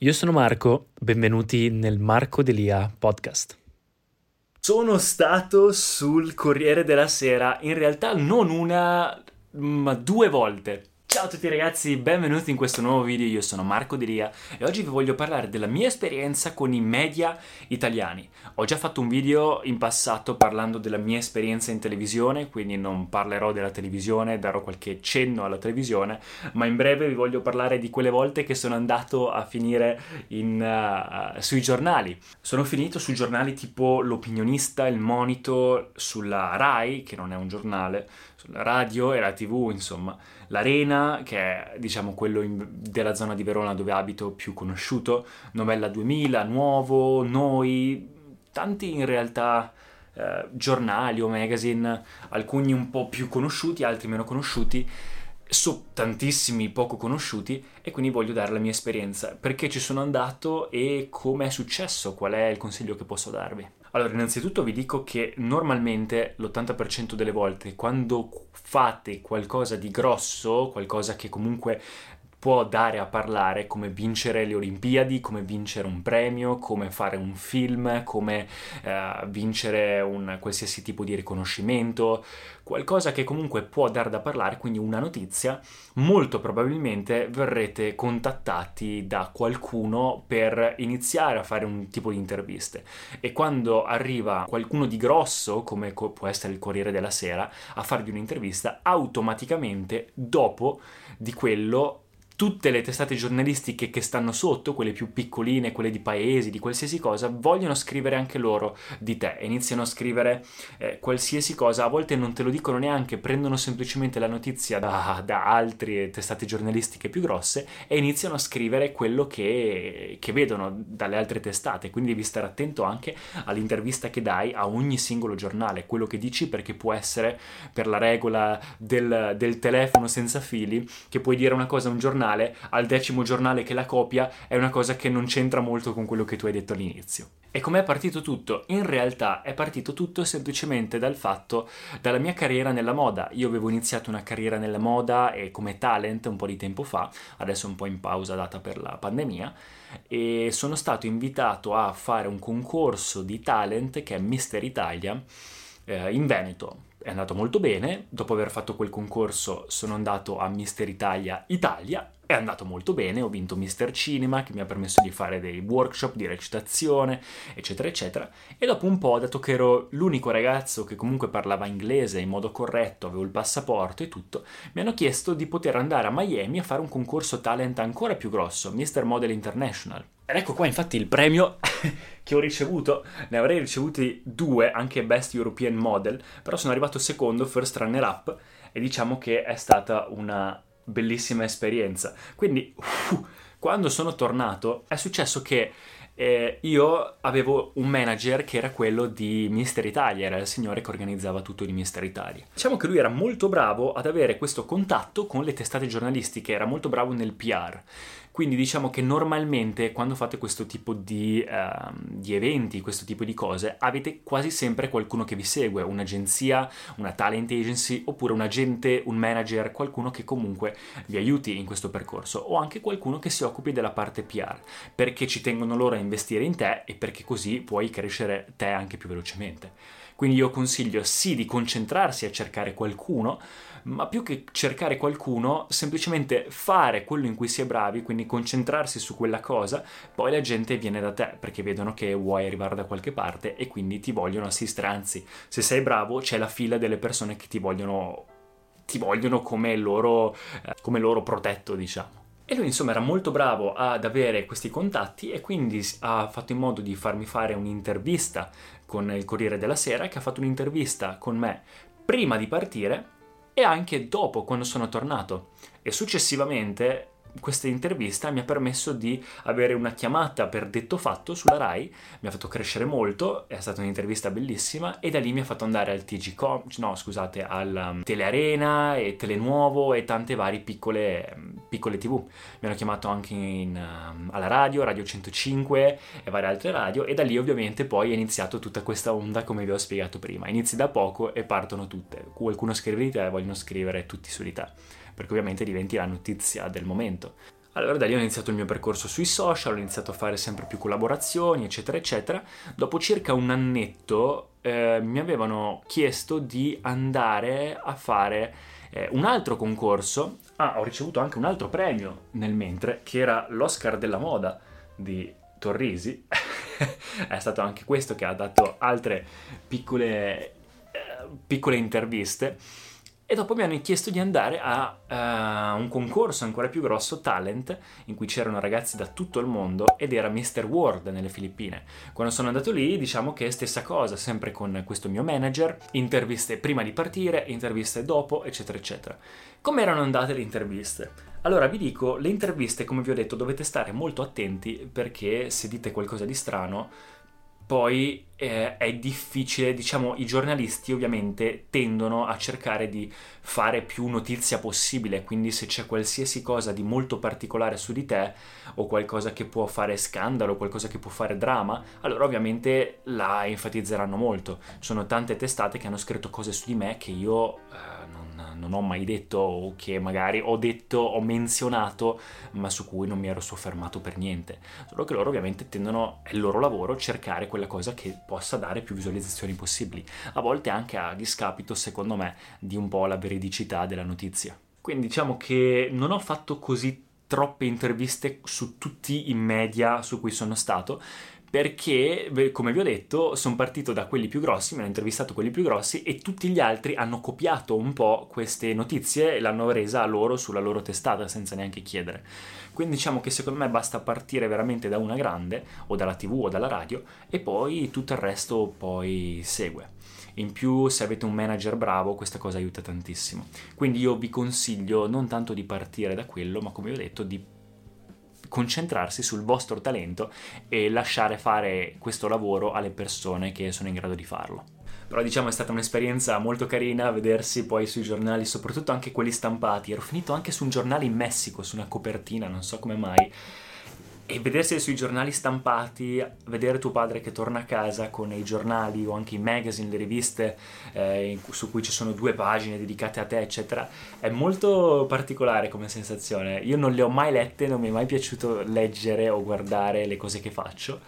Io sono Marco, benvenuti nel Marco Delia podcast. Sono stato sul Corriere della Sera, in realtà non una, ma due volte. Ciao a tutti ragazzi, benvenuti in questo nuovo video, io sono Marco Diria e oggi vi voglio parlare della mia esperienza con i media italiani. Ho già fatto un video in passato parlando della mia esperienza in televisione, quindi non parlerò della televisione, darò qualche cenno alla televisione, ma in breve vi voglio parlare di quelle volte che sono andato a finire in, uh, sui giornali. Sono finito su giornali tipo L'Opinionista, Il Monito, sulla RAI, che non è un giornale, sulla radio e la TV, insomma. l'Arena, che è diciamo quello in, della zona di Verona dove abito più conosciuto, Novella 2000, Nuovo, Noi, tanti in realtà eh, giornali o magazine, alcuni un po' più conosciuti, altri meno conosciuti, so tantissimi poco conosciuti e quindi voglio dare la mia esperienza, perché ci sono andato e come è successo, qual è il consiglio che posso darvi. Allora, innanzitutto vi dico che normalmente l'80% delle volte quando fate qualcosa di grosso, qualcosa che comunque può dare a parlare come vincere le Olimpiadi, come vincere un premio, come fare un film, come uh, vincere un qualsiasi tipo di riconoscimento, qualcosa che comunque può dar da parlare, quindi una notizia, molto probabilmente verrete contattati da qualcuno per iniziare a fare un tipo di interviste. E quando arriva qualcuno di grosso, come co- può essere il Corriere della Sera, a farvi un'intervista, automaticamente dopo di quello tutte le testate giornalistiche che stanno sotto, quelle più piccoline, quelle di paesi, di qualsiasi cosa, vogliono scrivere anche loro di te, iniziano a scrivere eh, qualsiasi cosa, a volte non te lo dicono neanche, prendono semplicemente la notizia da, da altre testate giornalistiche più grosse e iniziano a scrivere quello che, che vedono dalle altre testate, quindi devi stare attento anche all'intervista che dai a ogni singolo giornale, quello che dici perché può essere per la regola del, del telefono senza fili, che puoi dire una cosa a un giornale, giornale al decimo giornale che la copia è una cosa che non c'entra molto con quello che tu hai detto all'inizio. E com'è partito tutto? In realtà è partito tutto semplicemente dal fatto, dalla mia carriera nella moda. Io avevo iniziato una carriera nella moda e come talent un po' di tempo fa, adesso un po' in pausa data per la pandemia, e sono stato invitato a fare un concorso di talent che è Mister Italia eh, in Veneto è andato molto bene, dopo aver fatto quel concorso sono andato a Mister Italia Italia, è andato molto bene, ho vinto Mister Cinema che mi ha permesso di fare dei workshop di recitazione, eccetera, eccetera, e dopo un po', dato che ero l'unico ragazzo che comunque parlava inglese in modo corretto, avevo il passaporto e tutto, mi hanno chiesto di poter andare a Miami a fare un concorso talent ancora più grosso, Mister Model International. Ed ecco qua infatti il premio che ho ricevuto, ne avrei ricevuti due, anche Best European Model, però sono arrivato secondo, first runner up, e diciamo che è stata una bellissima esperienza. Quindi, uh, quando sono tornato, è successo che eh, io avevo un manager che era quello di Mister Italia, era il signore che organizzava tutto di Mister Italia. Diciamo che lui era molto bravo ad avere questo contatto con le testate giornalistiche, era molto bravo nel PR. Quindi diciamo che normalmente quando fate questo tipo di, uh, di, eventi, questo tipo di cose, avete quasi sempre qualcuno che vi segue, un'agenzia, una talent agency, oppure un agente, un manager, qualcuno che comunque vi aiuti in questo percorso, o anche qualcuno che si occupi della parte PR, perché ci tengono loro a investire in te e perché così puoi crescere te anche più velocemente. Quindi io consiglio sì di concentrarsi a cercare qualcuno, ma più che cercare qualcuno, semplicemente fare quello in cui si è bravi, quindi concentrarsi su quella cosa, poi la gente viene da te perché vedono che vuoi arrivare da qualche parte e quindi ti vogliono assistere, anzi, se sei bravo c'è la fila delle persone che ti vogliono, ti vogliono come loro, eh, come loro protetto, diciamo. E lui insomma era molto bravo ad avere questi contatti e quindi ha fatto in modo di farmi fare un'intervista con il Corriere della Sera che ha fatto un'intervista con me prima di partire e anche dopo quando sono tornato. E successivamente questa intervista mi ha permesso di avere una chiamata per detto fatto sulla RAI, mi ha fatto crescere molto, è stata un'intervista bellissima e da lì mi ha fatto andare al TG Com, no scusate, al um, Telearena e Telenuovo e tante varie piccole, piccole tv. Mi hanno chiamato anche in, um, alla radio, Radio 105 e varie altre radio e da lì ovviamente poi è iniziato tutta questa onda come vi ho spiegato prima. Inizi da poco e partono tutte. Qualcuno scrive di te e vogliono scrivere tutti su di te perché ovviamente diventi la notizia del momento. Allora da lì ho iniziato il mio percorso sui social, ho iniziato a fare sempre più collaborazioni, eccetera, eccetera. Dopo circa un annetto eh, mi avevano chiesto di andare a fare eh, un altro concorso. Ah, ho ricevuto anche un altro premio nel mentre, che era l'Oscar della moda di Torrisi. È stato anche questo che ha dato altre piccole, eh, piccole interviste e dopo mi hanno chiesto di andare a uh, un concorso ancora più grosso, Talent, in cui c'erano ragazzi da tutto il mondo ed era Mr. World nelle Filippine. Quando sono andato lì, diciamo che è stessa cosa, sempre con questo mio manager, interviste prima di partire, interviste dopo, eccetera, eccetera. Come erano andate le interviste? Allora vi dico, le interviste, come vi ho detto, dovete stare molto attenti perché se dite qualcosa di strano poi eh, è difficile, diciamo, i giornalisti ovviamente tendono a cercare di fare più notizia possibile, quindi se c'è qualsiasi cosa di molto particolare su di te o qualcosa che può fare scandalo, qualcosa che può fare drama, allora ovviamente la enfatizzeranno molto. Sono tante testate che hanno scritto cose su di me che io eh, non non ho mai detto o che magari ho detto, ho menzionato, ma su cui non mi ero soffermato per niente. Solo che loro ovviamente tendono, è il loro lavoro, cercare quella cosa che possa dare più visualizzazioni possibili. A volte anche a discapito, secondo me, di un po' la veridicità della notizia. Quindi diciamo che non ho fatto così troppe interviste su tutti i media su cui sono stato perché, come vi ho detto, sono partito da quelli più grossi, mi hanno intervistato quelli più grossi e tutti gli altri hanno copiato un po' queste notizie e l'hanno resa a loro sulla loro testata senza neanche chiedere. Quindi diciamo che secondo me basta partire veramente da una grande, o dalla tv o dalla radio, e poi tutto il resto poi segue. In più, se avete un manager bravo, questa cosa aiuta tantissimo. Quindi io vi consiglio non tanto di partire da quello, ma come vi ho detto, di concentrarsi sul vostro talento e lasciare fare questo lavoro alle persone che sono in grado di farlo. Però diciamo è stata un'esperienza molto carina vedersi poi sui giornali, soprattutto anche quelli stampati. Ero finito anche su un giornale in Messico, su una copertina, non so come mai e vedersi sui giornali stampati, vedere tuo padre che torna a casa con i giornali o anche i magazine, le riviste eh, su cui ci sono due pagine dedicate a te, eccetera, è molto particolare come sensazione. Io non le ho mai lette, non mi è mai piaciuto leggere o guardare le cose che faccio,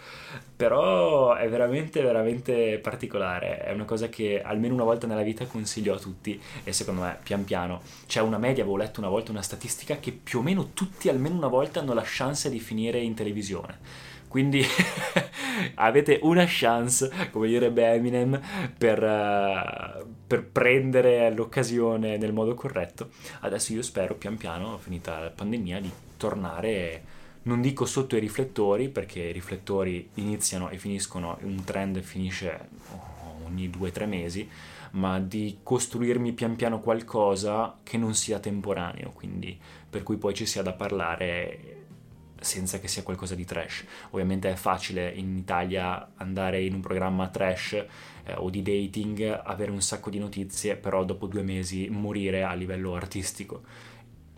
però è veramente, veramente particolare. È una cosa che almeno una volta nella vita consiglio a tutti e secondo me pian piano c'è una media, avevo letto una volta una statistica che più o meno tutti almeno una volta hanno la chance di finire in in televisione. Quindi avete una chance, come direbbe Eminem, per, uh, per, prendere l'occasione nel modo corretto. Adesso io spero pian piano, finita la pandemia, di tornare, non dico sotto i riflettori, perché i riflettori iniziano e finiscono, un trend finisce ogni due o tre mesi, ma di costruirmi pian piano qualcosa che non sia temporaneo, quindi per cui poi ci sia da parlare senza che sia qualcosa di trash. Ovviamente è facile in Italia andare in un programma trash eh, o di dating, avere un sacco di notizie, però dopo due mesi morire a livello artistico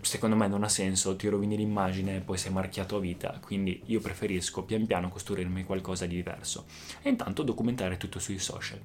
secondo me non ha senso, ti rovini l'immagine e poi sei marchiato a vita, quindi io preferisco pian piano costruirmi qualcosa di diverso e intanto documentare tutto sui social.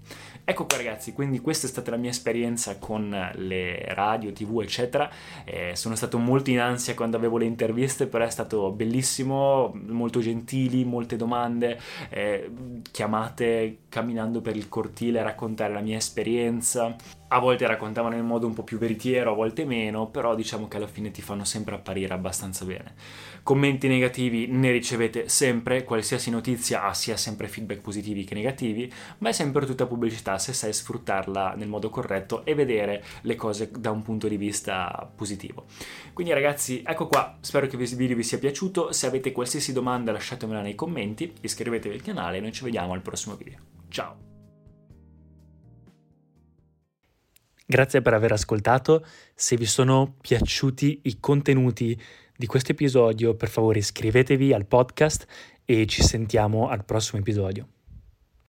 Ecco qua ragazzi, quindi questa è stata la mia esperienza con le radio, tv eccetera, eh, sono stato molto in ansia quando avevo le interviste, però è stato bellissimo, molto gentili, molte domande, eh, chiamate camminando per il cortile a raccontare la mia esperienza, a volte raccontavano in modo un po' più veritiero, a volte meno, però diciamo che alla fine ti fanno sempre apparire abbastanza bene. Commenti negativi ne ricevete sempre, qualsiasi notizia ha sia sempre feedback positivi che negativi, ma è sempre tutta pubblicità se sai sfruttarla nel modo corretto e vedere le cose da un punto di vista positivo. Quindi ragazzi, ecco qua, spero che il video vi sia piaciuto, se avete qualsiasi domanda lasciatemela nei commenti, iscrivetevi al canale e noi ci vediamo al prossimo video. Ciao! Grazie per aver ascoltato, se vi sono piaciuti i contenuti di questo episodio per favore iscrivetevi al podcast e ci sentiamo al prossimo episodio.